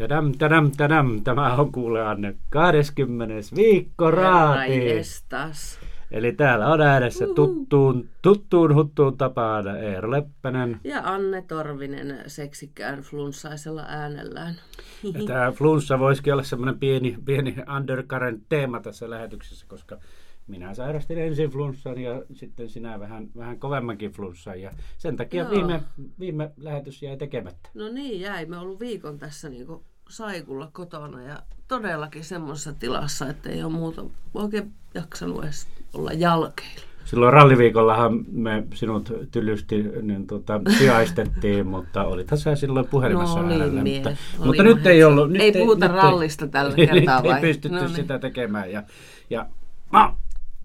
Tadam, tadam, tadam. Tämä on kuule Anne 20. viikko raati. Eli täällä on äänessä tuttuun, tuttuun huttuun tapaan Eero Leppänen. Ja Anne Torvinen seksikkään flunssaisella äänellään. Ja tämä flunssa voisikin olla semmoinen pieni, pieni undercurrent teema tässä lähetyksessä, koska minä sairastin ensin flunssan ja sitten sinä vähän, vähän kovemmankin flunssan. Ja sen takia Joo. viime, viime lähetys jäi tekemättä. No niin, jäi. Me ollut viikon tässä niinku saikulla kotona ja todellakin semmoisessa tilassa, että ei ole muuta oikein jaksanut edes olla jalkeilla. Silloin ralliviikollahan me sinut tylysti niin tuota, sijaistettiin, mutta olithan sä silloin puhelimessa No olin äänellä. mie. Mutta, Olin mutta nyt ei ollut. Nyt Ei puhuta nyt rallista tällä nyt kertaa ei vai? pystytty No niin. sitä tekemään. Ja, ja, no,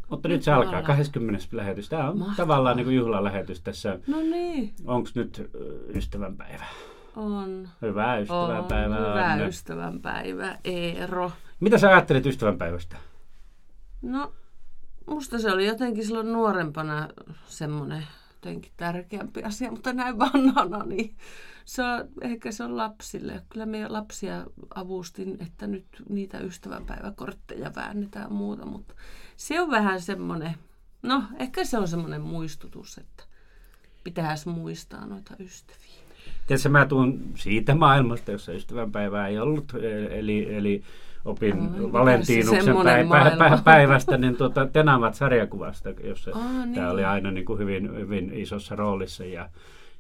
mutta nyt se alkaa, Alkaa. 20. lähetys. Tämä on Mahtavaa. tavallaan niin kuin juhlalähetys tässä. No niin, Onko nyt ystävänpäivä? On. Hyvää on ystävänpäivää. hyvä Anne. ystävänpäivä, Eero. Mitä sä ajattelit ystävänpäivästä? No, musta se oli jotenkin silloin nuorempana semmoinen jotenkin tärkeämpi asia, mutta näin vanhana, niin se on, ehkä se on lapsille. Kyllä me lapsia avustin, että nyt niitä ystävänpäiväkortteja väännetään ja muuta, mutta se on vähän semmoinen, no ehkä se on semmoinen muistutus, että pitäisi muistaa noita ystäviä. Tiedätkö, mä tuun siitä maailmasta, jossa ystävänpäivää ei ollut, e- eli, eli opin Ai, mikäs se Valentiinuksen semmonen päivä, päivä, päivästä, niin tuota, Tenavat sarjakuvasta, jossa Aa, niin. tämä oli aina niin kuin hyvin, hyvin isossa roolissa. Ja,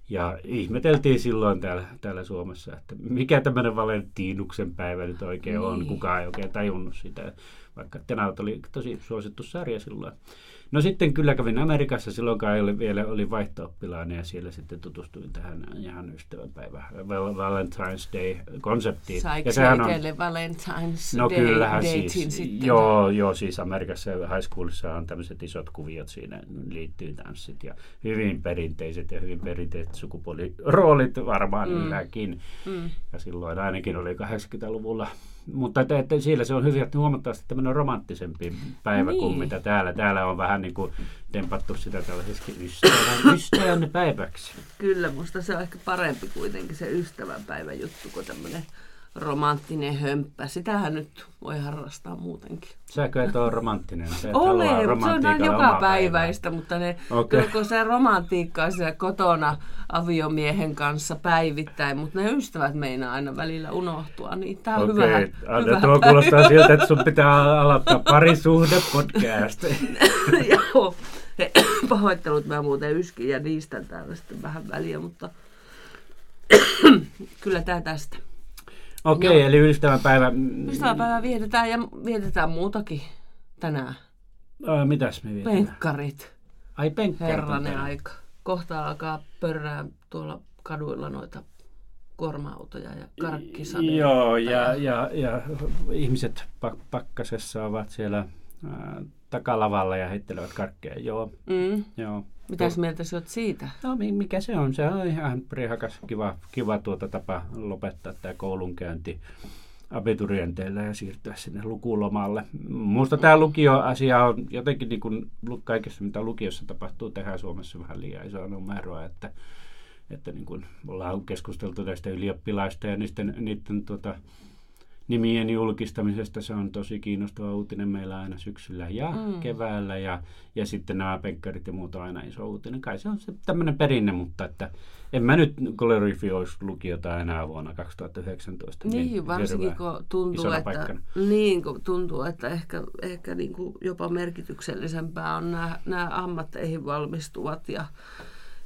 ja ihmeteltiin silloin täällä, täällä Suomessa, että mikä tämmöinen Valentiinuksen päivä nyt oikein on. Niin. Kukaan ei oikein tajunnut sitä, vaikka Tenavat oli tosi suosittu sarja silloin. No sitten kyllä kävin Amerikassa, silloin kai oli, vielä oli vaihto-oppilaana ja siellä sitten tutustuin tähän ihan ystävänpäivä Val- Valentine's Day-konseptiin. Saiko ja se itselle Valentine's No Day kyllähän siis, sitten? joo, joo, siis Amerikassa high schoolissa on tämmöiset isot kuviot siinä, liittyy tanssit ja hyvin perinteiset ja hyvin perinteiset sukupuoliroolit varmaan mm. ylläkin. Mm. Ja silloin ainakin oli 80-luvulla. Mutta että, että siellä se on hyvin huomattavasti tämmöinen romanttisempi päivä niin. kuin mitä täällä. Täällä on vähän niin kuin tempattu sitä tällaiseksi ystävän, ystävän päiväksi. Kyllä, musta se on ehkä parempi kuitenkin se ystävänpäivän juttu kuin tämmöinen romanttinen hömppä. Sitähän nyt voi harrastaa muutenkin. Säkö et ole romanttinen? Halua Ole, se on romantiikalla joka päiväistä, mutta ne, okay. kun se romantiikka on siellä kotona aviomiehen kanssa päivittäin, mutta ne ystävät meinaa aina välillä unohtua, niin tämä on Okei, hyvä. Anne, tuo kuulostaa siltä, että sun pitää aloittaa parisuhde podcast. Joo, pahoittelut mä muuten yskin ja niistän täällä sitten vähän väliä, mutta kyllä tämä tästä. Okei, eli ystävänpäivä. Ystäväpäivää vietetään ja vietetään muutakin tänään. Ää, mitäs me vietetään? Penkkarit, Ai penkkarit. herranen aika. Kohta alkaa pörrää tuolla kaduilla noita kuorma-autoja ja karkkisadeita. Joo, ja, ja, ja ihmiset pak- pakkasessa ovat siellä ää, takalavalla ja heittelevät karkkeja. Joo, Mm. joo. Mitäs mieltä sä oot siitä? No mi- mikä se on? Se on ihan prihakas, kiva, kiva tuota tapa lopettaa tämä koulunkäynti abiturienteillä ja siirtyä sinne lukulomalle. Minusta tämä lukioasia on jotenkin niin kuin kaikessa, mitä lukiossa tapahtuu, tehdään Suomessa vähän liian isoa numeroa, että, että niin kuin ollaan keskusteltu näistä ylioppilaista ja niiden, niiden tuota, nimien julkistamisesta. Se on tosi kiinnostava uutinen meillä aina syksyllä ja Mm. keväällä. Ja, ja sitten nämä penkkarit ja muut on aina iso uutinen. Kai se on se tämmöinen perinne, mutta että en mä nyt glorifioisi lukiota enää vuonna 2019. Niin, varsinkin hirveän kun tuntuu, että, paikkana. niin, kun tuntuu, että ehkä, ehkä niin kuin jopa merkityksellisempää on nämä, nämä ammatteihin valmistuvat ja,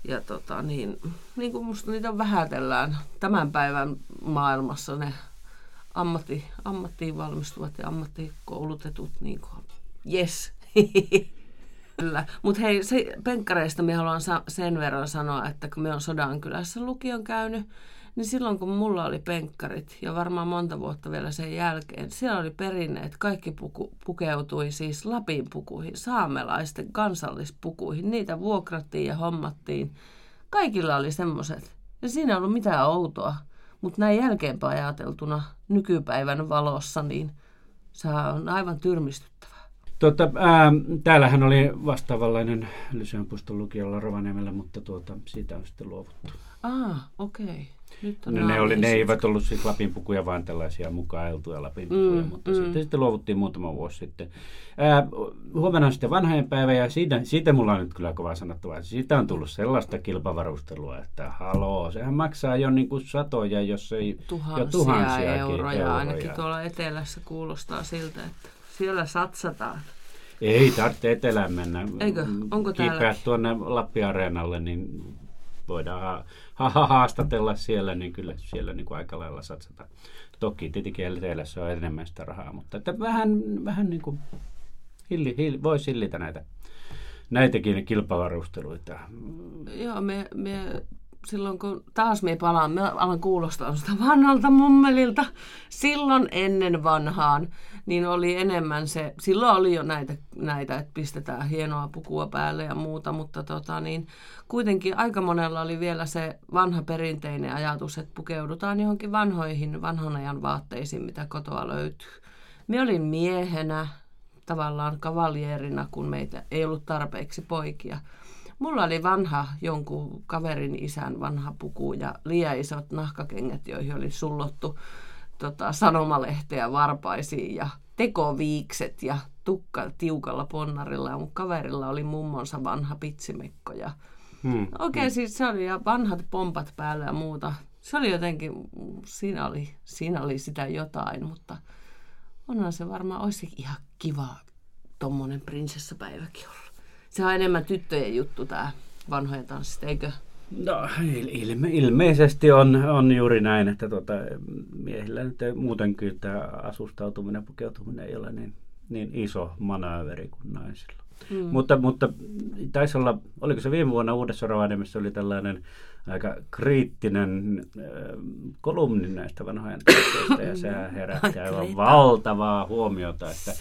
ja tota, niin, niin kuin musta niitä vähätellään tämän päivän maailmassa ne ammatti, ammattiin valmistuvat ja ammattikoulutetut, niin kuin, yes. Kyllä. Mutta hei, se, penkkareista me haluan sa- sen verran sanoa, että kun me on Sodankylässä lukion käynyt, niin silloin kun mulla oli penkkarit ja varmaan monta vuotta vielä sen jälkeen, siellä oli perinne, että kaikki puku, pukeutui siis Lapin pukuihin, saamelaisten kansallispukuihin. Niitä vuokrattiin ja hommattiin. Kaikilla oli semmoiset. Ja siinä ei ollut mitään outoa. Mutta näin jälkeenpäin ajateltuna nykypäivän valossa, niin se on aivan tyrmistyttävää. Tuota, ää, täällähän oli vastaavanlainen Lyseonpuiston lukiolla Rovaniemellä, mutta tuota, siitä on sitten luovuttu. Ah, okei. Okay. Nyt on Ne, oli, ne eivät ollut siis lapinpukuja, vaan tällaisia mukailtuja lapinpukuja, Mm, mutta mm. Sitten, sitten luovuttiin muutama vuosi sitten. Ää, huomenna on sitten vanhojen päivä ja siitä, siitä mulla on nyt kyllä kova sanottava. Siitä on tullut sellaista kilpavarustelua, että haloo, sehän maksaa jo niin kuin satoja, jos ei tuhansia, jo tuhansia euroja. Ainakin tuolla etelässä kuulostaa siltä, että siellä satsataan. Ei tarvitse etelään mennä. Eikö? Onko täälläkin? tuonne Lappi-areenalle, niin voidaan ha- ha- ha- haastatella siellä, niin kyllä siellä niin kuin aika lailla satsata. Toki tietenkin etelässä on enemmän sitä rahaa, mutta että vähän, vähän niin kuin hilli, hilli, voisi hillitä näitä, näitäkin kilpavarusteluita. Joo, me, me silloin kun taas me palaan, me alan kuulostaa sitä vanhalta mummelilta. Silloin ennen vanhaan, niin oli enemmän se, silloin oli jo näitä, näitä että pistetään hienoa pukua päälle ja muuta, mutta tota, niin, kuitenkin aika monella oli vielä se vanha perinteinen ajatus, että pukeudutaan johonkin vanhoihin, vanhan ajan vaatteisiin, mitä kotoa löytyy. Me olin miehenä, tavallaan kavalierina, kun meitä ei ollut tarpeeksi poikia. Mulla oli vanha jonkun kaverin isän vanha puku ja liian isot nahkakengät, joihin oli sullottu tota, sanomalehteä varpaisiin ja tekoviikset ja tukka tiukalla ponnarilla. Ja mun kaverilla oli mummonsa vanha pitsimekko ja Hmm. Okei, okay, siis se oli ja vanhat pompat päällä ja muuta. Se oli jotenkin, siinä oli, siinä oli sitä jotain, mutta onhan se varmaan olisi ihan kiva tommonen prinsessapäiväkin olla. Se on enemmän tyttöjen juttu tää vanhojen tanssit, eikö? No il- ilme, ilmeisesti on, on juuri näin, että tuota, miehillä nyt ei muutenkin tämä asustautuminen, pukeutuminen ei ole niin, niin iso manööveri kuin naisilla. Mm. Mutta, mutta taisi olla, oliko se viime vuonna Uudessa Rovaniemessä oli tällainen aika kriittinen äh, kolumni näistä vanhojen tekijöistä ja sehän herätti aivan valtavaa huomiota, että,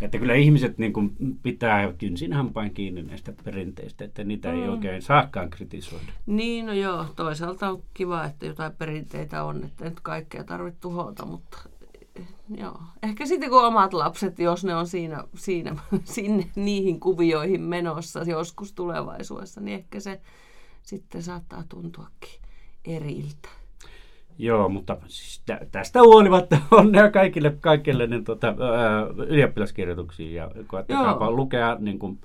että kyllä ihmiset niin kuin pitää kynsin hampain kiinni näistä perinteistä, että niitä ei Mm. oikein saakaan kritisoida. niin no joo, toisaalta on kiva, että jotain perinteitä on, että nyt kaikkea tarvitse tuhota, mutta eh, joo. Ehkä sitten kun omat lapset, jos ne on siinä, siinä sinne, niihin kuvioihin menossa joskus tulevaisuudessa, niin ehkä se sitten saattaa tuntuakin eriltä. Joo, mutta siis tä- tästä huolimatta onnea kaikille, kaikille niin tota, ää, ylioppilaskirjoituksiin ja koettakaapa Joo. lukea niin kuin,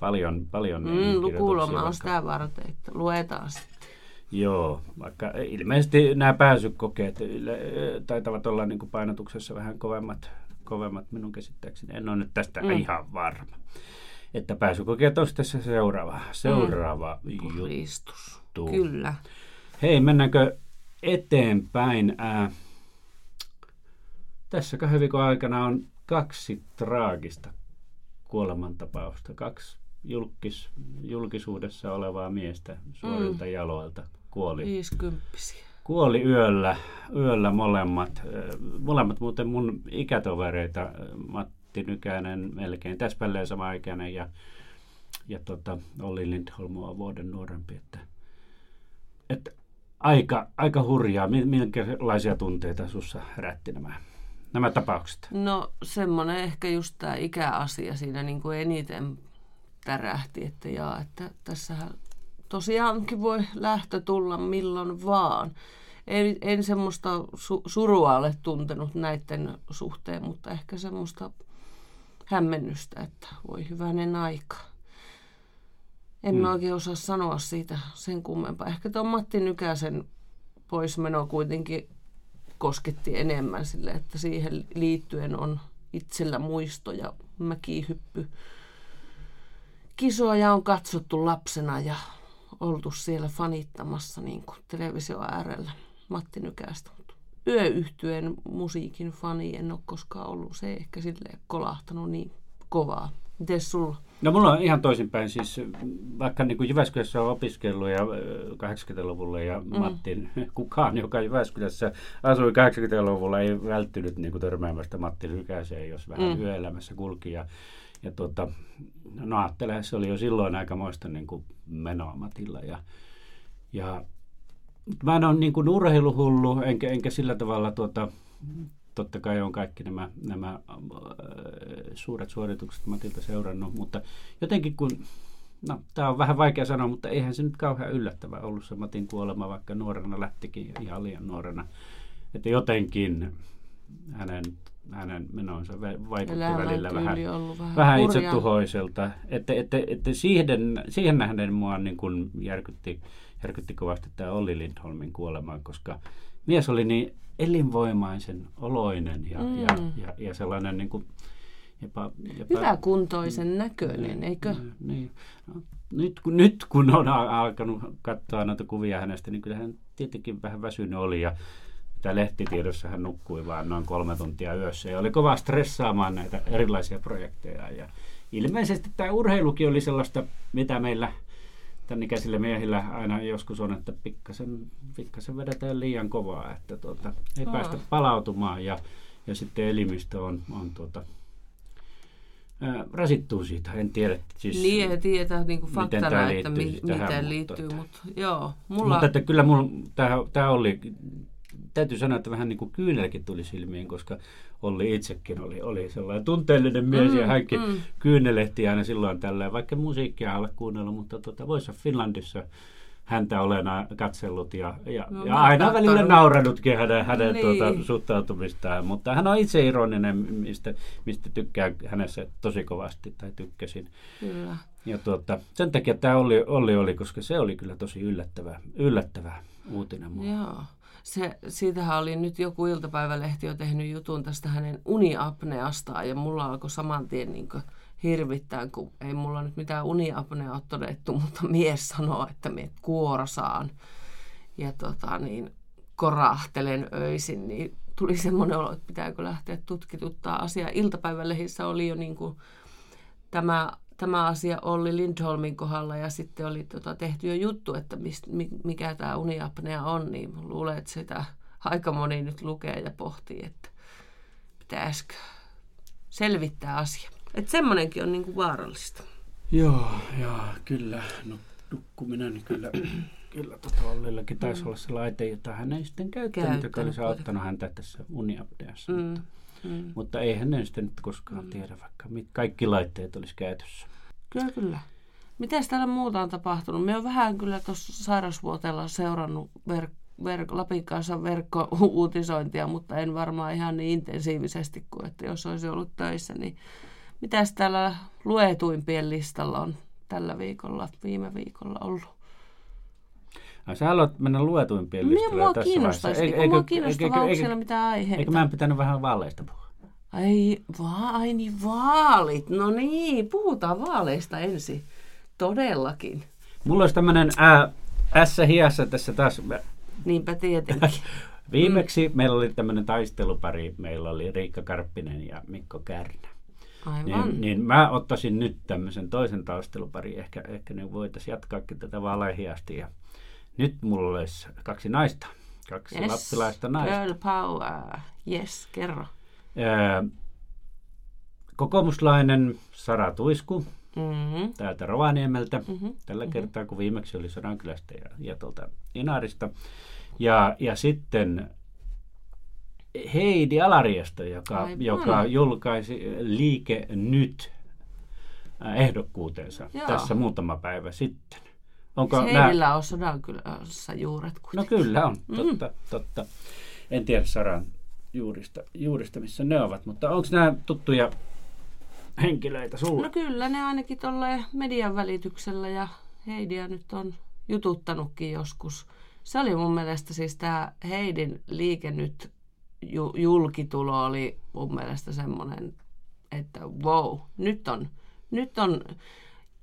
paljon, paljon Mm, kirjoituksia, lukuloma on sitä varten, että luetaan sitten. Joo, vaikka ilmeisesti nämä pääsykokeet taitavat olla niin kuin painotuksessa vähän kovemmat, kovemmat minun käsittääkseni. En ole nyt tästä mm. ihan varma. Että pääsykokeet on se seuraava, seuraava mm. juttu. Kristus. Kyllä. Hei, mennäänkö eteenpäin? Ää, tässä kahden viikon aikana on kaksi traagista kuolemantapausta. Kaksi julkis, julkisuudessa olevaa miestä suorilta mm. jaloilta kuoli. Viisikymppisiä. Kuoli yöllä, yöllä molemmat. Ö, Molemmat muuten mun ikätovereita. Matti Nykänen melkein täsmälleen sama ikäinen ja, ja tota, Olli Lindholm on vuoden nuorempi. Että, että aika, aika hurjaa. Mi- Minkälaisia tunteita sussa herätti nämä, nämä tapaukset? No semmoinen ehkä just tämä ikäasia siinä niin kuin eniten tärähti, että jaa, että tässähän tosiaankin voi lähtö tulla milloin vaan. En, en semmoista su- surua ole tuntenut näiden suhteen, mutta ehkä semmoista hämmennystä, että voi hyvänen aika. En mm. Mm. oikein osaa sanoa siitä sen kummempaa. Ehkä tuon Matti Nykäsen poismeno kuitenkin kosketti enemmän sille, että siihen liittyen on itsellä muistoja, mäkihyppy. Kisoja on katsottu lapsena ja oltu siellä fanittamassa niin kuin televisio äärellä Matti Nykästä. Mutta Yöyhtyeen musiikin fani en ole koskaan ollut. Se ehkä silleen kolahtanut niin kovaa. Mites sulla? No mulla on ihan toisinpäin. Siis vaikka niin kuin Jyväskylässä on opiskellut ja ö, 80-luvulla ja mm. Mattin, kukaan, joka Jyväskylässä asui 80-luvulla, ei välttynyt niin kuin törmäämästä Matti Lykäseen, jos vähän Mm. yöelämässä kulki. Ja, ja tuota, no se oli jo silloin aikamoista niin kuin menoa Matilla. Ja, ja, mä en ole niin kuin urheiluhullu, enkä, enkä sillä tavalla tuota, totta kai on kaikki nämä, nämä äh, suuret suoritukset Matilta seurannut, mutta jotenkin kun no tämä on vähän vaikea sanoa, mutta eihän se nyt kauhean yllättävä ollut se Matin kuolema, vaikka nuorena lähtikin ihan liian nuorena. Että jotenkin hänen, hänen menonsa vaikutti välillä vähän, vähän, vähän itsetuhoiselta. Että, että, että siihen, siihen nähden mua niin kuin järkytti, järkytti kovasti tämä Olli Lindholmin kuolema, koska mies oli niin elinvoimaisen oloinen ja, mm. ja, ja, ja sellainen niin kuin, jopa, jopa, Hyväkuntoisen näköinen, eikö? Niin. No, nyt, kun, nyt kun on alkanut katsoa noita kuvia hänestä, niin kyllähän tietenkin vähän väsynyt oli ja tämä lehtitiedossa hän nukkui vain noin kolme tuntia yössä ja oli kova stressaamaan näitä erilaisia projekteja. Ja ilmeisesti tämä urheilukin oli sellaista, mitä meillä tämän ikäisillä miehillä aina joskus on, että pikkasen, pikkasen vedetään liian kovaa, että tuota, ei päästä palautumaan ja, ja sitten elimistö on, on tuota, ää, rasittuu siitä. En tiedä siis, niin, en tiedä niin kuin faktana, että mi- tähän, miten liittyy, mutta, mutta joo. Mulla... Mutta että kyllä mulla, tämä oli täytyy sanoa, että vähän niin kuin kyynelkin tuli silmiin, koska Olli itsekin oli, oli sellainen tunteellinen mies mm, ja hänkin mm. kyynelehti aina silloin tällä, vaikka musiikkia ole kuunnellut, mutta tuota, Voice of Finlandissa häntä olen katsellut ja, ja, no, ja aina välillä nauranutkin hänen, hänen niin. tuota, suhtautumistaan, mutta hän on itse ironinen, mistä, mistä tykkää hänessä tosi kovasti tai tykkäsin. Kyllä. Ja tuota, sen takia tämä Olli, Olli oli, koska se oli kyllä tosi yllättävä, yllättävä uutinen. Joo se, siitähän oli nyt joku iltapäivälehti jo tehnyt jutun tästä hänen uniapneastaan ja mulla alkoi saman tien niin hirvittää, kun ei mulla nyt mitään uniapnea ole todettu, mutta mies sanoo, että me kuorasaan ja tota, niin, korahtelen öisin, niin tuli semmoinen olo, että pitääkö lähteä tutkituttaa asiaa. Iltapäivälehdissä oli jo niin kuin tämä tämä asia Olli Lindholmin kohdalla ja sitten oli tota, tehty jo juttu, että mist, mikä tämä uniapnea on, niin luulen, että sitä aika moni nyt lukee ja pohtii, että pitäisikö selvittää asia. Että semmoinenkin on niinku vaarallista. Joo, joo, kyllä. No, nukkuminen kyllä, kyllä tota Ollillakin taisi mm. olla se laite, jota hän ei sitten käyttänyt, käyttänyt joka olisi auttanut häntä tässä uniapneassa. Mm. Mutta Mm. Mutta eihän ne sitten nyt koskaan mm. tiedä, vaikka kaikki laitteet olisi käytössä. Kyllä, kyllä. Miten täällä muuta on tapahtunut? Me on vähän kyllä tuossa sairausvuoteella seurannut ver- ver- Lapin kanssa verkkouutisointia, mutta en varmaan ihan niin intensiivisesti kuin että jos olisi ollut töissä. Niin mitäs täällä luetuimpien listalla on tällä viikolla, viime viikolla ollut? No, sä haluat mennä luetuimpien listalle mua tässä kiinnostaisi. Eikö, eikö, mua kiinnostaa, eikö, onko siellä mitään aiheita? Eikö mä pitänyt vähän vaaleista puhua? Ai, va, ai niin vaalit. No niin, puhutaan vaaleista ensin. Todellakin. Mulla olisi tämmöinen ässä hiassa tässä taas. Niinpä tietenkin. Viimeksi mm. meillä oli tämmöinen taistelupari. Meillä oli Riikka Karppinen ja Mikko Kärnä. Aivan. Niin, niin mä ottaisin nyt tämmöisen toisen taistelupari. Ehkä, ehkä ne voitaisiin jatkaakin tätä vaalehiasti. Ja nyt mulla olisi kaksi naista, kaksi yes, lappilaista naista. Girl power, yes, kerro. Ää, kokoomuslainen Sara Tuisku mm-hmm. täältä Rovaniemeltä, mm-hmm. tällä mm-hmm. kertaa kun viimeksi oli Sodankylästä ja, ja tuolta Inarista. Ja, ja sitten Heidi Alariesta, joka, joka julkaisi Liike Nyt ehdokkuutensa Joo. tässä muutama päivä sitten. Onko Eikö heillä nää... ole Sodankylässä juuret kuitenkin? No kyllä on, mm. totta, mm. totta. En tiedä Saran juurista, juurista, missä ne ovat, mutta onko nämä tuttuja henkilöitä sulle? No kyllä, ne ainakin tuolle median välityksellä ja Heidiä nyt on jututtanutkin joskus. Se oli mun mielestä siis tämä Heidin liike nyt ju, julkitulo oli mun mielestä semmoinen, että wow, nyt on, nyt on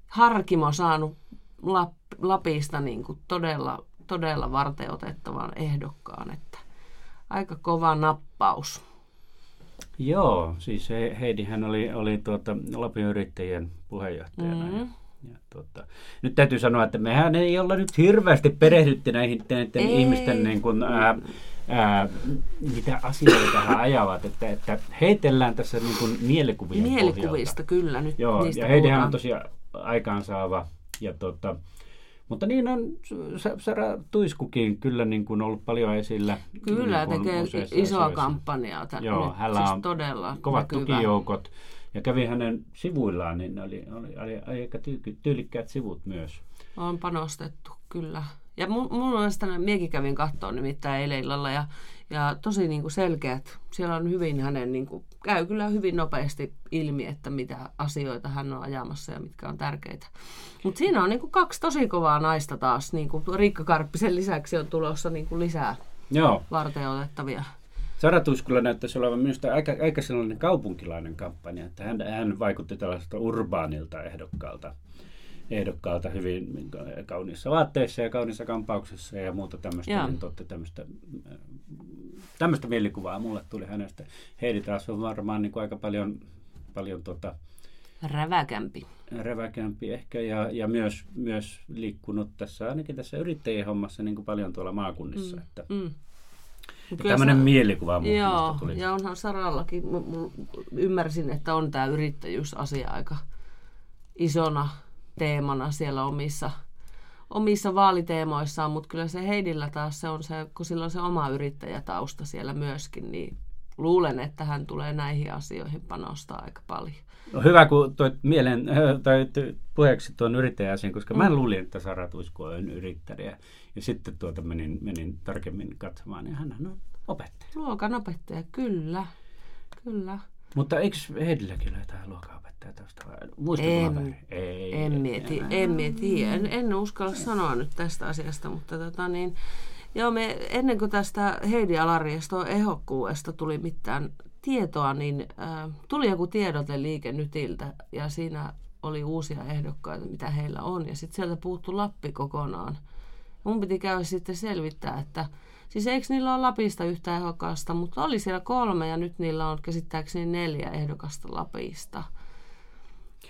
Harkimo saanut Lap, Lapista niin kuin todella, todella varteotettavan ehdokkaan, että aika kova nappaus. Joo, siis Heidihän oli, oli tuota, Lapin yrittäjien puheenjohtajana. Mm-hmm. Ja, tuota, nyt täytyy sanoa, että mehän ei olla nyt hirveästi perehdytty näihin näiden ihmisten niin kuin, ää, ää, mitä asioita he ajavat, että, että heitellään tässä niin kuin mielikuvien Mielikuvista pohjalta. kyllä nyt Joo, ja Heidihän on tosiaan aikaansaava ja tota, mutta niin on Sara Tuiskukin kyllä niin kuin ollut paljon esillä. Kyllä, niin tekee isoa asioissa. kampanjaa. Tämän Joo, nyt, hänellä siis on todella kovat näkyvä. tukijoukot. Ja kävi hänen sivuillaan, niin oli, oli, oli aika tyylikkäät sivut myös. On panostettu, kyllä. Ja mun, mun mielestä miekin kävin kattoon nimittäin eilen illalla ja, ja tosi niin kuin selkeät. Siellä on hyvin hänen, niin kuin, käy kyllä hyvin nopeasti ilmi, että mitä asioita hän on ajamassa ja mitkä on tärkeitä. Mutta siinä on niin kuin kaksi tosi kovaa naista taas. Niin kuin Riikka Karppisen lisäksi on tulossa niin kuin lisää Joo. varten otettavia. Sara Tuiskula näyttäisi olevan minusta aika, aika sellainen kaupunkilainen kampanja, että hän, hän vaikutti tällaiselta urbaanilta ehdokkaalta ehdokkaalta hyvin kauniissa vaatteissa ja kauniissa kampauksessa ja muuta tämmöistä, niin totta tämmöistä, tämmöistä mielikuvaa mulle tuli hänestä. Heidi taas on varmaan niin kuin aika paljon, paljon tota, Räväkämpi. Räväkämpi ehkä ja, ja myös, myös liikkunut tässä, ainakin tässä yrittäjien hommassa niin kuin paljon tuolla maakunnissa. Mm, että, mm. Tämmöinen sä, mielikuva mun joo, tuli. ja onhan Sarallakin, m- m- ymmärsin, että on tämä yrittäjyysasia aika isona teemana siellä omissa, omissa vaaliteemoissaan, mutta kyllä se Heidillä taas se on se, kun sillä on se oma yrittäjätausta siellä myöskin, niin luulen, että hän tulee näihin asioihin panostaa aika paljon. No hyvä, kun toit mieleen, tai puheeksi tuon yrittäjäasian, koska mm. mä luulin, että Sara Tuisko on yrittäjä. Ja sitten tuota menin, menin tarkemmin katsomaan, ja hän on opettaja. Luokan opettaja, kyllä. Kyllä. Mutta eikö Heidilläkin ole jotain luokan tästä vai? en, ei, en, mieti, en mieti, en, en uskalla sanoa nyt tästä asiasta, mutta tota niin, joo, me, ennen kuin tästä Heidi Alarieston ehokkuudesta tuli mitään tietoa, niin äh, tuli joku tiedote Liike Nytiltä ja siinä oli uusia ehdokkaita, mitä heillä on. Ja sitten sieltä puuttu Lappi kokonaan. Mun piti käydä sitten selvittää, että siis eikö niillä ole Lapista yhtä ehdokasta, mutta oli siellä kolme ja nyt niillä on käsittääkseni neljä ehdokasta Lapista.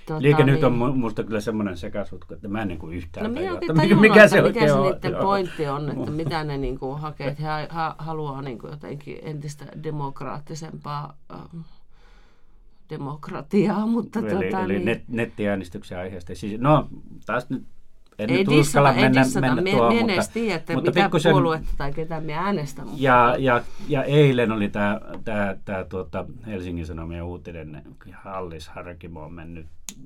Tota, Liike niin... nyt on minusta kyllä semmoinen sekasutku, että mä en niin kuin yhtään no, tajua, mikä, mikä se mikä se niiden pointti on, että mitä ne niin kuin hakee. Että he ha, haluaa niin kuin jotenkin entistä demokraattisempaa ähm, demokratiaa, mutta... Eli, tota, eli niin... net, nettiäänestyksen aiheesta. Siis, no, taas nyt en ei nyt dissata, uskalla mennä, dissata. mennä tuohon, mutta, edes tiedä, että mutta mitä pikkusen, puoluetta tai ketä me äänestä. Mutta... Ja, ja, ja, eilen oli tämä tää, tää, tuota Helsingin Sanomien uutinen, Hallis Harkimo on mennyt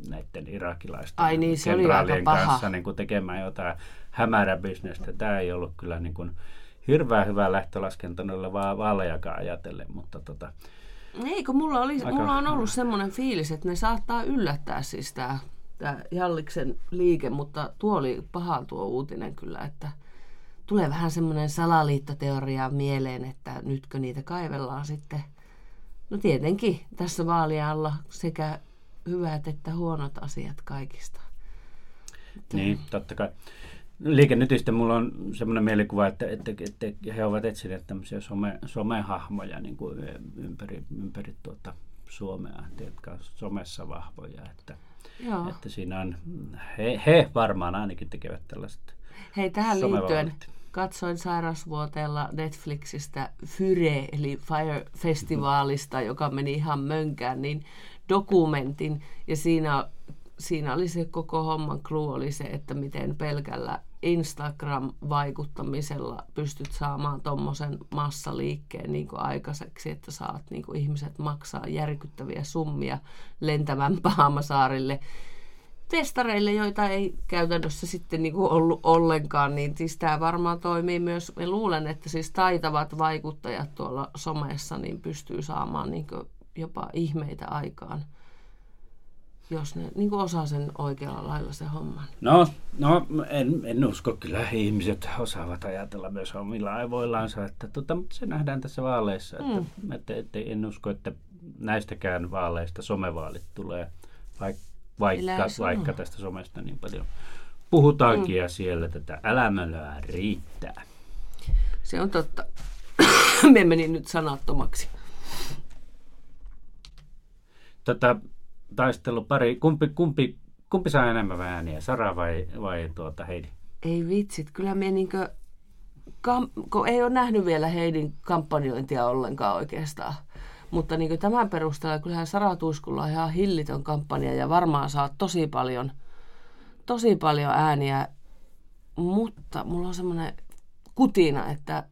näiden irakilaisten Ai niin, se paha. kanssa niin kuin tekemään jotain hämäräbisnestä. Tämä ei ollut kyllä niin kuin hirveän hyvä lähtölaskenta noille va- vaalejakaan ajatellen, mutta tota, ei, kun mulla, oli, aika... mulla on ollut semmoinen fiilis, että ne saattaa yllättää siis tämä tämä Jalliksen liike, mutta tuo oli paha tuo uutinen kyllä, että tulee vähän semmoinen salaliittoteoria mieleen, että nytkö niitä kaivellaan sitten. No tietenkin tässä vaalialla sekä hyvät että huonot asiat kaikista. Niin, totta kai. Liikennytistä mulla on semmoinen mielikuva, että, että, että he ovat etsineet tämmöisiä some, somehahmoja niin kuin ympäri, ympäri tuota Suomea, jotka on somessa vahvoja. Että, Joo. että siinä on, he, he varmaan ainakin tekevät tällaista Hei, tähän liittyen katsoin sairausvuoteella Netflixistä Fyre, eli Fire-festivaalista, joka meni ihan mönkään, niin dokumentin, ja siinä, siinä oli se koko homman clue oli se, että miten pelkällä Instagram-vaikuttamisella pystyt saamaan tuommoisen massaliikkeen niin kuin aikaiseksi, että saat niin kuin ihmiset maksaa järkyttäviä summia lentävän Pahamasaarille testareille, joita ei käytännössä sitten niin kuin ollut ollenkaan, niin siis tämä varmaan toimii myös, me luulen, että siis taitavat vaikuttajat tuolla somessa niin pystyy saamaan niin kuin jopa ihmeitä aikaan jos ne niin kuin osaa sen oikealla lailla se homman. No, no en, en usko. Kyllä ihmiset osaavat ajatella myös omilla aivoillansa. Että, tota, mutta se nähdään tässä vaaleissa. Että, mm. että, että, en usko, että näistäkään vaaleista somevaalit tulee, vaikka, vaikka, vaikka tästä somesta niin paljon puhutaankin mm. ja siellä tätä älämölöä riittää. Se on totta. Me meni nyt sanattomaksi. Tätä taistelu pari. Kumpi, kumpi, kumpi saa enemmän ääniä, Sara vai, vai tuota Heidi? Ei vitsit, kyllä me niinkö, kam, kun ei ole nähnyt vielä Heidin kampanjointia ollenkaan oikeastaan. Mutta niin tämän perusteella kyllähän Sara Tuiskulla on ihan hillitön kampanja ja varmaan saa tosi paljon, tosi paljon ääniä. Mutta mulla on semmoinen kutina, että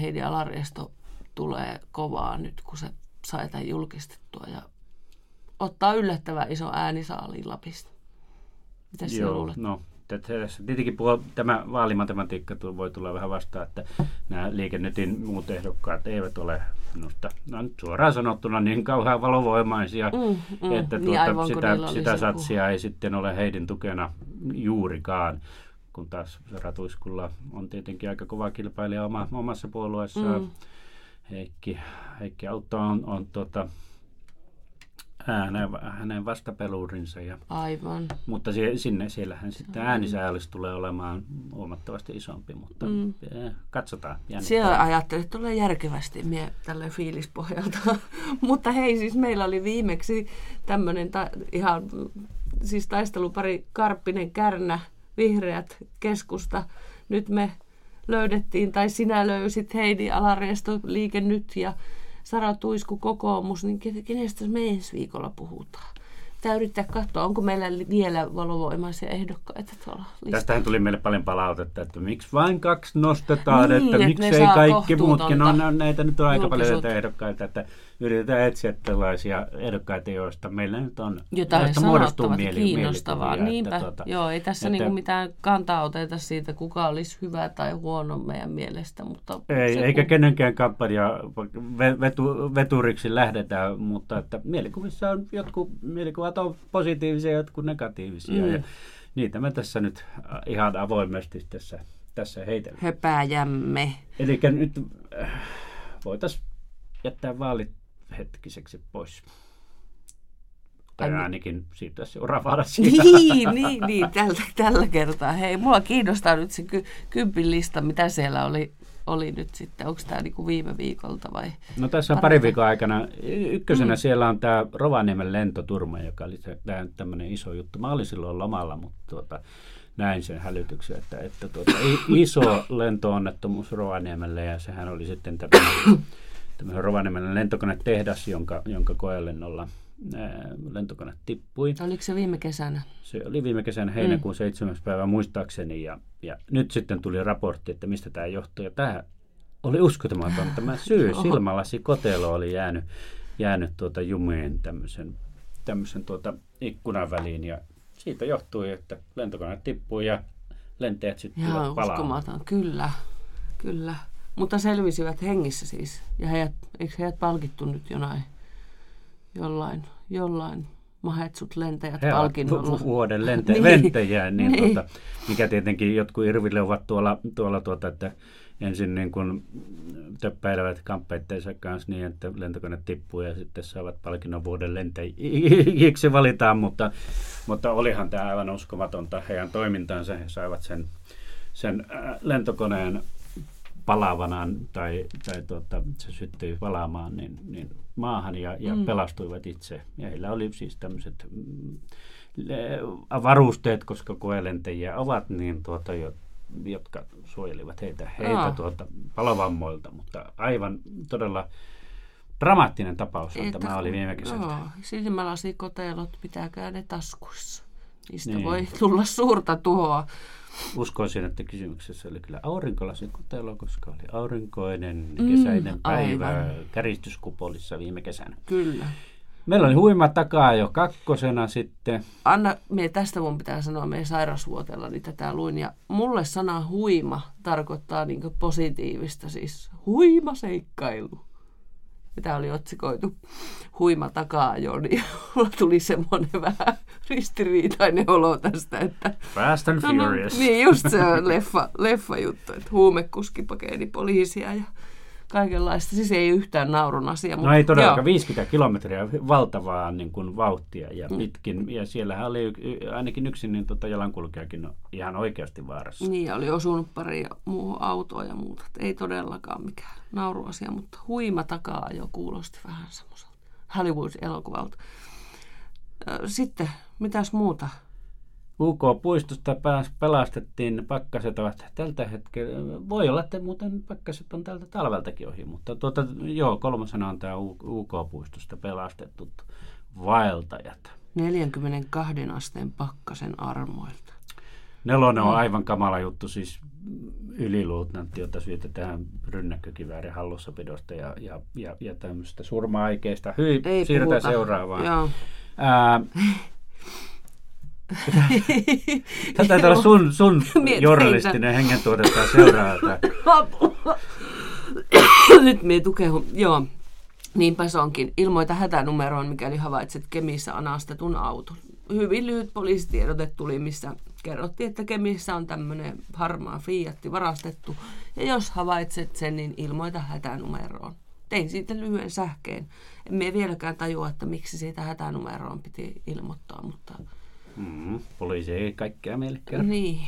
Heidi Alariesto tulee kovaa nyt, kun se sai tämän julkistettua ja ottaa yllättävän iso äänisaaliin Lapista. Mitä sinä luulet? no tässä tietenkin puhua, tämä vaalimatematiikka voi tulla vähän vastaan, että nämä liikennetin muut ehdokkaat eivät ole minusta no, suoraan sanottuna niin kauhean valovoimaisia, Mm, mm, että niin tuota, aivan, kun niillä sitä, sitä satsia ei sitten ole heidän tukena juurikaan kun taas Ratuiskulla on tietenkin aika kova kilpailija oma, omassa puolueessaan. Mm. Heikki, Heikki Autto on, on tota, hänen, hänen vastapelurinsa. Ja, Aivan. Mutta sie, sinne, siellähän sitten äänisäällys tulee olemaan huomattavasti isompi, mutta mm. katsotaan. Siellä ajattelin, että tulee järkevästi mie tälle fiilispohjalta. mutta hei, siis meillä oli viimeksi tämmöinen ta- ihan siis taistelupari Karppinen Kärnä, vihreät keskusta. Nyt me löydettiin, tai sinä löysit Heidi Alareesto Liike Nyt ja Sara Tuisku kokoomus, niin kenestä me ensi viikolla puhutaan? Pitää yrittää katsoa, onko meillä vielä valovoimaisia ehdokkaita tuolla listalla. Tästähän tuli meille paljon palautetta, että miksi vain kaksi nostetaan, niin, että, että miksei kaikki muutkin. No, no, näitä nyt on aika paljon näitä ehdokkaita, että yritetään etsiä tällaisia ehdokkaita, joista meillä nyt on jotain muodostuu mieli, kiinnostavaa. Niinpä, että, tuota, joo, ei tässä että, niinku mitään kantaa oteta siitä, kuka olisi hyvä tai huono meidän mielestä. Mutta ei, se, eikä kun... kenenkään kampanja vetu, veturiksi lähdetä, mutta että mielikuvissa on jotkut mielikuvat on positiivisia, jotkut negatiivisia. Mm. Ja niitä me tässä nyt ihan avoimesti tässä, tässä heitellään. Höpääjämme. Eli nyt äh, voitaisiin jättää vaalit hetkiseksi pois. Tai ainakin siirtyä seuraavaan siitä. Niin, niin, niin tällä, tällä kertaa. Hei, mua kiinnostaa nyt se ky, kympin lista, mitä siellä oli, oli nyt sitten. Onko tämä niinku viime viikolta vai? No tässä on pari viikon aikana. Ykkösenä mm. siellä on tämä Rovaniemen lentoturma, joka oli tämmöinen iso juttu. Mä olin silloin lomalla, mutta tuota, näin sen hälytyksen, että, että tuota, iso lentoonnettomuus Rovaniemelle ja sehän oli sitten tämmöinen tämmöinen Rovaniemen lentokone-tehdas, jonka, jonka koelennolla lentokone tippui. Oliko se viime kesänä? Se oli viime kesänä heinäkuun mm. 7. päivä muistaakseni ja, ja nyt sitten tuli raportti, että mistä tämä johtuu. Ja tämä oli uskomaton. Tämä syy silmälasi kotelo oli jäänyt, jäänyt tuota jumeen tämmöisen, tämmöisen tuota ikkunan väliin ja siitä johtui, että lentokone tippui ja lentäjät sitten uskomaton, kyllä, kyllä. Mutta selvisivät hengissä siis. Ja heidät, eikö heidät palkittu nyt jonain, jollain, jollain mahetsut lentäjät He palkinnolla. vuoden lente- niin. lentäjiä, niin, niin. Tuota, mikä tietenkin jotkut irville ovat tuolla, tuolla tuota, että ensin niin kuin töppäilevät kamppeitteensa kanssa niin, että lentokone tippuu ja sitten saavat palkinnon vuoden lentäjiksi valitaan, mutta, mutta olihan tämä aivan uskomatonta heidän toimintaansa. He saivat sen, sen lentokoneen palavanaan tai, tai tuota, se syttyi palaamaan niin, niin maahan ja, ja mm. pelastuivat itse. Ja heillä oli siis tämmöiset mm, varusteet, koska koelentäjiä ovat, niin tuota, jo, jotka suojelivat heitä, heitä tuota, palovammoilta, mutta aivan todella dramaattinen tapaus on tämä oli viime kesältä. Joo, pitää käydä taskuissa. Niistä niin. voi tulla suurta tuhoa uskoisin, että kysymyksessä oli kyllä aurinkolasikuttelu, koska oli aurinkoinen kesäinen mm, päivä aivan. käristyskupolissa viime kesänä. Kyllä. Meillä oli huima takaa jo kakkosena sitten. Anna, me tästä mun pitää sanoa, me sairasvuotella niin tätä luin. Ja mulle sana huima tarkoittaa niin positiivista, siis huima seikkailu mitä oli otsikoitu huima takaa jo, niin mulla tuli semmoinen vähän ristiriitainen olo tästä, että... Fast and no, Furious. No, niin, just se leffa, leffa juttu, että huumekuski pakeni poliisia ja kaikenlaista. Siis ei yhtään naurun asia. Mutta, no ei todellakaan, joo. 50 kilometriä valtavaa niin kuin, vauhtia ja mm. pitkin. Ja siellähän oli ainakin yksi niin, tota, jalankulkijakin ihan oikeasti vaarassa. Niin, oli osunut pari muuhun autoa ja muuta. Ei todellakaan mikään nauruasia, mutta huima takaa jo kuulosti vähän semmoiselta Hollywood-elokuvalta. Sitten, mitäs muuta? UK-puistosta pääs, pelastettiin pakkaset ovat tältä hetkellä. Voi olla, että muuten pakkaset on tältä talveltakin ohi, mutta tuota, joo, kolmasena on tämä UK-puistosta pelastettu vaeltajat. 42 asteen pakkasen armoilta. Nelonen on mm. aivan kamala juttu, siis yliluutnantti, jota syytetään rynnäkkökiväärin hallussapidosta ja, ja, ja, ja tämmöistä surma-aikeista. Hyi, siirrytään seuraavaan. Joo Ää, Tämä taitaa olla sun, sun journalistinen hengentuote tai seuraaja. Nyt me tukehun. Joo. Niinpä se onkin. Ilmoita hätänumeroon, mikäli havaitset Kemissä anastetun auton. Hyvin lyhyt poliisitiedote tuli, missä kerrottiin, että Kemissä on tämmöinen harmaa Fiatti varastettu. Ja jos havaitset sen, niin ilmoita hätänumeroon. Tein siitä lyhyen sähkeen. Emme vieläkään tajua, että miksi siitä hätänumeroon piti ilmoittaa, mutta Mm, poliisi ei kaikkea meille kerro. niin.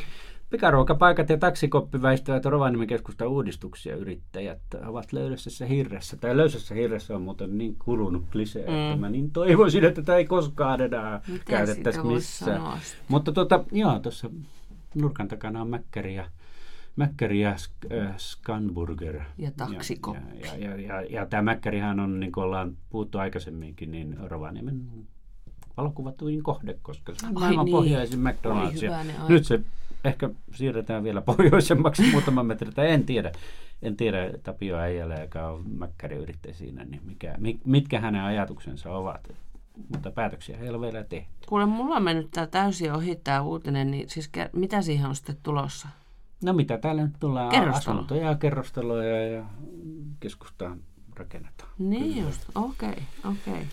Pikaruokapaikat ja taksikoppi väistävät Rovaniemen keskusta uudistuksia. Yrittäjät ovat löydössä hirressä. Tai löysässä hirressä on muuten niin kulunut klisee, mm. että mä niin toivoisin, että tämä ei koskaan enää käytettäisi missään. Mutta tuota, joo, tuossa nurkan takana on Mäkkäri ja, Mäkkäri ja Sk- äh, Scanburger. Ja taksikoppi. Ja, ja, ja, ja, ja tämä Mäkkärihän on, niin kuin ollaan puhuttu aikaisemminkin, niin Rovaniemen valokuvatuin kohde, koska se on Ai maailman niin. pohjaisin McDonald's. Ja aika. nyt se ehkä siirretään vielä pohjoisemmaksi muutaman metrin, tai en tiedä. En tiedä Tapio Äijälä, joka on mäkkäriyrittäjä siinä, niin mikä, mi- mitkä hänen ajatuksensa ovat. Mutta päätöksiä ei ole vielä tehty. Kuule, mulla on mennyt tää täysin ohi tämä uutinen, niin siis mitä siihen on sitten tulossa? No mitä täällä nyt tullaan? Kerrostalo. Asuntoja, kerrostaloja ja keskustaan rakennetaan. Niin just, okei, okay, okei. Okay.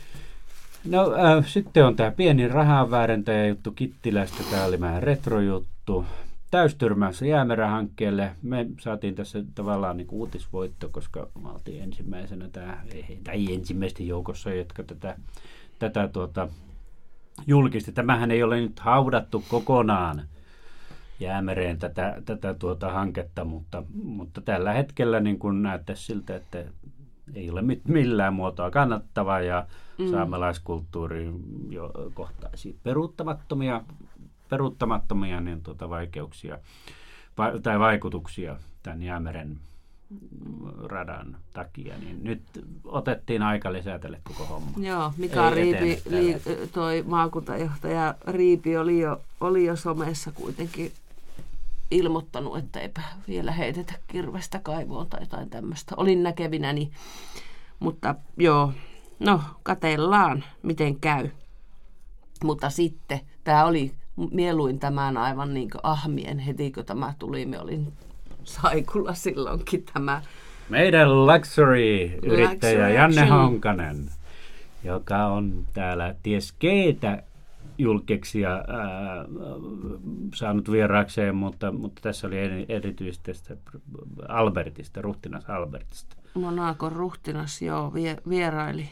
No äh, sitten on tämä pieni rahanväärentäjä juttu Kittilästä. Tämä oli vähän retrojuttu. Täystyrmässä jäämerähankkeelle. Me saatiin tässä tavallaan niin uutisvoitto, koska me oltiin ensimmäisenä tämä, tai ensimmäisten joukossa, jotka tätä, tätä tuota, julkisti. Tämähän ei ole nyt haudattu kokonaan jäämereen tätä, tätä tuota hanketta, mutta, mutta tällä hetkellä niin kun näyttäisi siltä, että ei ole mit- millään muotoa kannattava ja mm. saamelaiskulttuuri jo kohtaisi peruuttamattomia, peruuttamattomia niin tuota vaikeuksia va- tai vaikutuksia tämän jäämeren radan takia, niin nyt otettiin aika lisää tälle koko homma. Joo, Mika Ei Riipi, li, toi maakuntajohtaja Riipi oli jo, oli jo somessa kuitenkin ilmoittanut, että eipä vielä heitetä kirvestä kaivoon tai jotain tämmöistä. Olin näkevinäni, mutta joo, no katellaan, miten käy. Mutta sitten tämä oli mieluin tämän aivan niin kuin ahmien heti, kun tämä tuli. Me olin saikulla silloinkin tämä. Meidän luxury-yrittäjä Luxury Janne. Honkanen, joka on täällä ties keitä julkiksia ää, saanut vieraakseen, mutta, mutta tässä oli eri- erityisesti tästä Albertista, ruhtinas Albertista. Monakon ruhtinas, joo, vie, vieraili.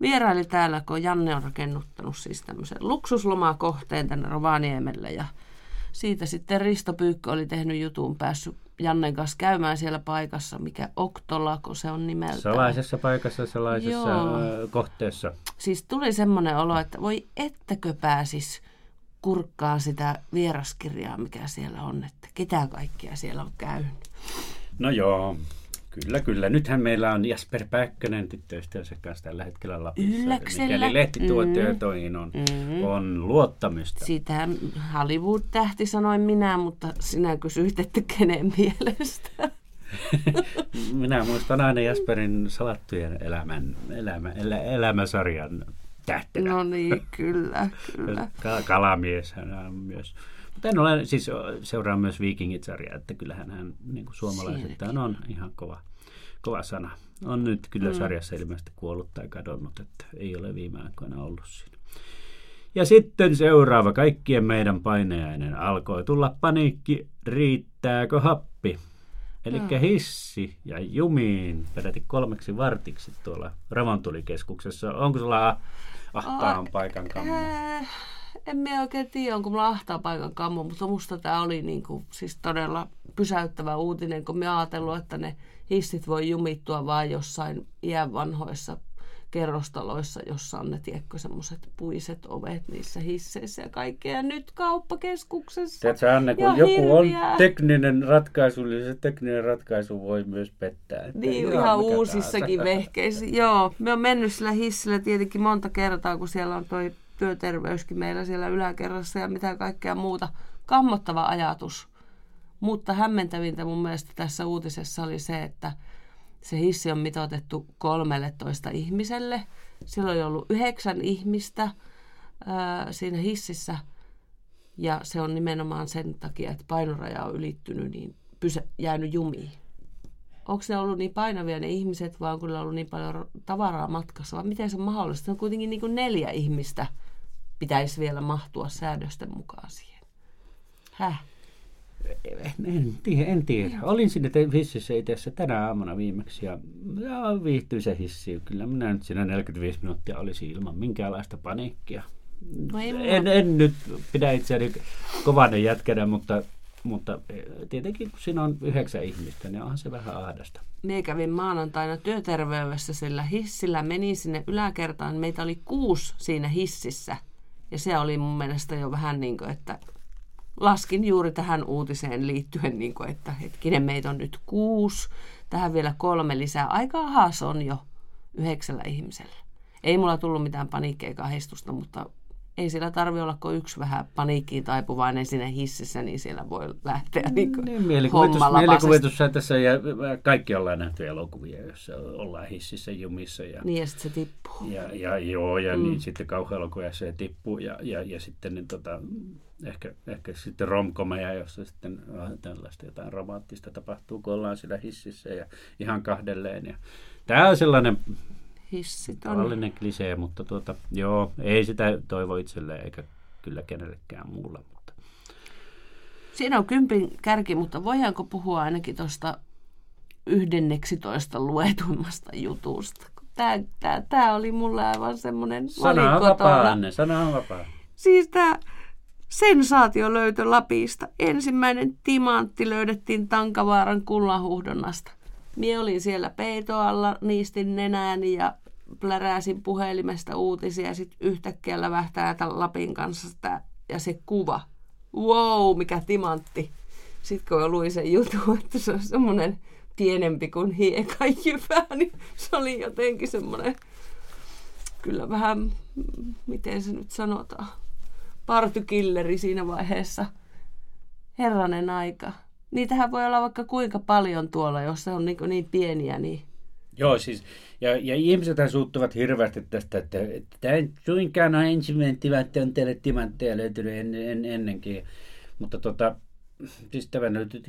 Vieraili täällä, kun Janne on rakennuttanut siis tämmöisen luksuslomakohteen tänne Rovaniemelle ja siitä sitten Risto Pyykkö oli tehnyt jutun, päässyt Jannen kanssa käymään siellä paikassa, mikä Oktola, kun se on nimeltä. Salaisessa paikassa, salaisessa Joo. kohteessa. Siis tuli semmoinen olo, että voi ettäkö pääsis kurkkaa sitä vieraskirjaa, mikä siellä on, että ketä kaikkia siellä on käynyt. No joo, kyllä, kyllä. Nythän meillä on Jasper Päkkönen tyttöystävänsä kanssa tällä hetkellä Lapissa. Ylläksellä. Mikäli lehtituotietoihin on, Mm. on luottamista. Sitä Hollywood-tähti sanoin minä, mutta sinä kysyit, että kenen mielestä. Minä muistan aina Jasperin salattujen elämän, elämä, elä, elämäsarjan tähtenä. No niin, kyllä, kyllä. Ka- kalamies hän on myös. Mutta en ole, siis seuraa myös Vikingit-sarjaa, että kyllähän hän niin kuin suomalaiset on, on ihan kova, kova sana. On nyt kyllä mm. sarjassa ilmeisesti kuollut tai kadonnut, että ei ole viime aikoina ollut siinä. Ja sitten seuraava kaikkien meidän paineainen alkoi tulla paniikki, riittääkö happi? Eli Joo. hissi ja jumiin peräti kolmeksi vartiksi tuolla Ravontulikeskuksessa. Onko sulla ah- ahtaan paikan kammo? Äh, en minä oikein tiedä, onko mulla ahtaa paikan kammo, mutta musta tämä oli niinku, siis todella pysäyttävä uutinen, kun me ajatellut, että ne hissit voi jumittua vain jossain iän vanhoissa kerrostaloissa, jossa on ne, tiedätkö, semmoiset puiset ovet niissä hisseissä ja kaikkea. Nyt kauppakeskuksessa. Tiedätkö Anne, kun Ja joku on hirviää. tekninen ratkaisu, niin se tekninen ratkaisu voi myös pettää. Että Niin, ihan uusissakin tahansa. vehkeissä. Joo, me on mennyt sillä hissillä tietenkin monta kertaa, kun siellä on toi työterveyskin meillä siellä yläkerrassa ja mitä kaikkea muuta. Kammottava ajatus. Mutta hämmentävintä mun mielestä tässä uutisessa oli se, että se hissi on mitoitettu 13 ihmiselle. Siellä oli ollut yhdeksän ihmistä. ää, siinä hississä ja se on nimenomaan sen takia, että painoraja on ylittynyt, niin pysä, jäänyt jumiin. Onko ne ollut niin painavia ne ihmiset, vai onko ne ollut niin paljon tavaraa matkassa, vai miten se on mahdollista? Se on kuitenkin niin kuin neljä ihmistä pitäisi vielä mahtua säädösten mukaan siihen. Häh? En, en, tiedä, en tiedä. Olin sinne hississä itse asiassa tänä aamuna viimeksi ja, ja viihtyi se hissi. Kyllä minä nyt siinä 45 minuuttia olisi ilman minkäänlaista paniikkia. No mulla- en, en nyt pidä itseäni kovanen jätkänä, mutta, mutta eh, tietenkin kun siinä on yhdeksän ihmistä, niin onhan se vähän ahdasta. Mie kävin maanantaina työterveydessä sillä hissillä, menin sinne yläkertaan. Meitä oli kuusi siinä hississä. Ja se oli mun mielestä jo vähän niin kuin, että laskin juuri tähän uutiseen liittyen, niin kuin, että hetkinen, meitä on nyt kuusi. Tähän vielä kolme lisää. Aika haas on jo yhdeksällä ihmisellä. Ei mulla tullut mitään paniikkia eikä ahdistusta, mutta ei siellä tarvi olla kuin yksi vähän paniikkiin taipuvainen siinä hississä, niin siellä voi lähteä niin kuin Niin, mielikuvitus, mielikuvitus tässä ja kaikki ollaan nähty elokuvia, joissa ollaan hississä jumissa ja, Niin ja sitten se tippuu. ja, ja joo, ja mm. niin sitten kauhuelokuvia se tippuu ja, ja, ja sitten niin tota, ehkä, ehkä sitten romkomeja, jossa sitten tällaista jotain romanttista tapahtuu, kun ollaan siellä hississä ja ihan kahdelleen. Ja, tämä on sellainen Hissit on. tavallinen klisee, mutta tuota, joo, ei sitä toivo itselleen eikä kyllä kenellekään muulle. Mutta. Siinä on kympin kärki, mutta voidaanko puhua ainakin tuosta yhdenneksitoista luetuimmasta jutusta? Tämä, tämä, tämä oli mulle aivan semmoinen Sana on vapaa, Anne, sana on vapaa. Siis tämä sensaatiolöytö Lapista. Ensimmäinen timantti löydettiin Tankavaaran kullanhuuhdonnasta. Mie olin siellä peitoalla, niistin nenääni ja pläräsin puhelimesta uutisia ja sitten yhtäkkiä lävähtää tämän Lapin kanssa sitä, ja se kuva. Wow, mikä timantti. Sitten kun luin sen jutun, että se on semmoinen pienempi kuin hiekajyvä, niin se oli jotenkin semmoinen, kyllä vähän, miten se nyt sanotaan, partykilleri siinä vaiheessa. Herranen aika. Niitähän voi olla vaikka kuinka paljon tuolla, jos se on niin, niin pieniä, niin Joo, siis, ja, ja ihmiset suuttuvat hirveästi tästä, että, että tämä ei suinkaan ole ensimmäinen timantti, on teille timantteja löytynyt en, en, ennenkin. Mutta tota, siis tämä löytyi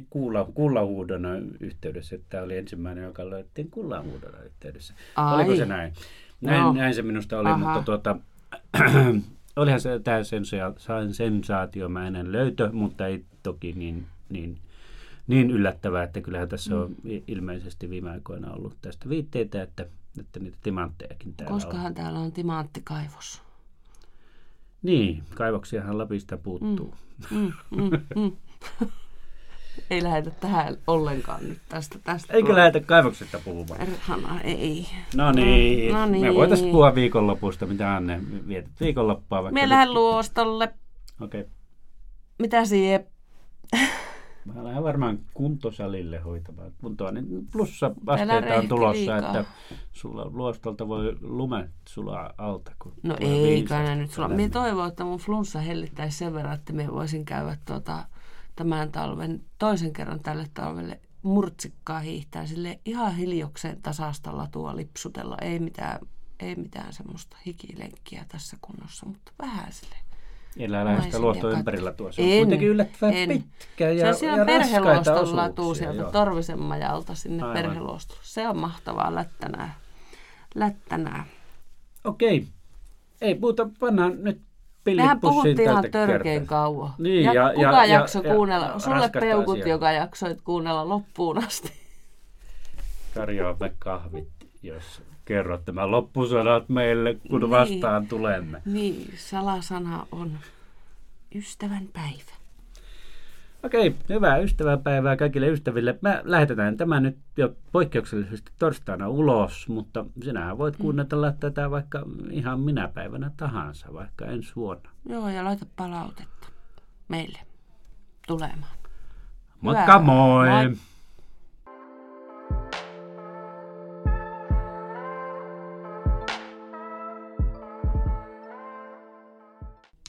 kullahuudon yhteydessä, että tämä oli ensimmäinen, joka löydettiin kullahuudon yhteydessä. Ai. Oliko se näin? Näin, No. näin se minusta oli, Aha. mutta tuota, olihan se tämä sensa- sensaatiomäinen löytö, mutta ei toki niin, niin, niin yllättävää, että kyllähän tässä Mm. on ilmeisesti viime aikoina ollut tästä viitteitä, että, että niitä timanttejakin täällä on. koskahan täällä on timanttikaivos. Niin, kaivoksiahan Lapista puuttuu. Mm, mm, mm. ei lähdetä tähän ollenkaan nyt tästä. tästä Eikö lähdetä kaivoksesta puhumaan? Perhana, ei. No niin, No me niin. voitaisiin puhua viikonlopusta, mitä Anne vietät viikonloppua vaikka. Nyt- lähden luostolle. Okei, okay. Mitä siihen? Mä lähden varmaan kuntosalille hoitamaan kuntoa, niin plussa asteita on tulossa, liikaa. että sulla luostolta voi lumet sulaa alta. Kun No ei kai nyt sulla. lämmin. Mie toivon, että mun flunssa hellittäisi sen verran, että me voisin käydä tuota, tämän talven, toisen kerran tälle talvelle murtsikkaa hiihtää sille ihan hiljokseen tasasta latua lipsutella. Ei mitään, ei mitään semmoista hikilenkkiä tässä kunnossa, mutta vähän sille. Elää lähes sitä Naiset luosto ja ympärillä tuo. Se on En, kuitenkin yllättävän en. pitkä ja, se on siellä ja perheluoston latuu sieltä joo. Torvisen majalta sinne Aivan. perheluostolle. Se on mahtavaa lättänää. Lättänää. Okei. Ei puhuta, pannaan nyt Mehän puhuttiin ihan kertaa. kauan. Niin, ja, ja- kuka ja- jakso ja- kuunnella? ja Sulle peukut, asiaa. joka jaksoit kuunnella loppuun asti. Tarjoamme kahvit, jos kerrot tämän loppusanat meille, kun Niin. vastaan tulemme. Niin, salasana on ystävän päivä. Okei, hyvää ystävänpäivää kaikille ystäville. Me lähetetään tämä nyt jo poikkeuksellisesti torstaina ulos, mutta sinähän voit kuunnella tätä vaikka ihan minä päivänä tahansa, vaikka ensi vuonna. Joo, ja laita palautetta meille tulemaan. Moikka Hyvä. moi! Moi.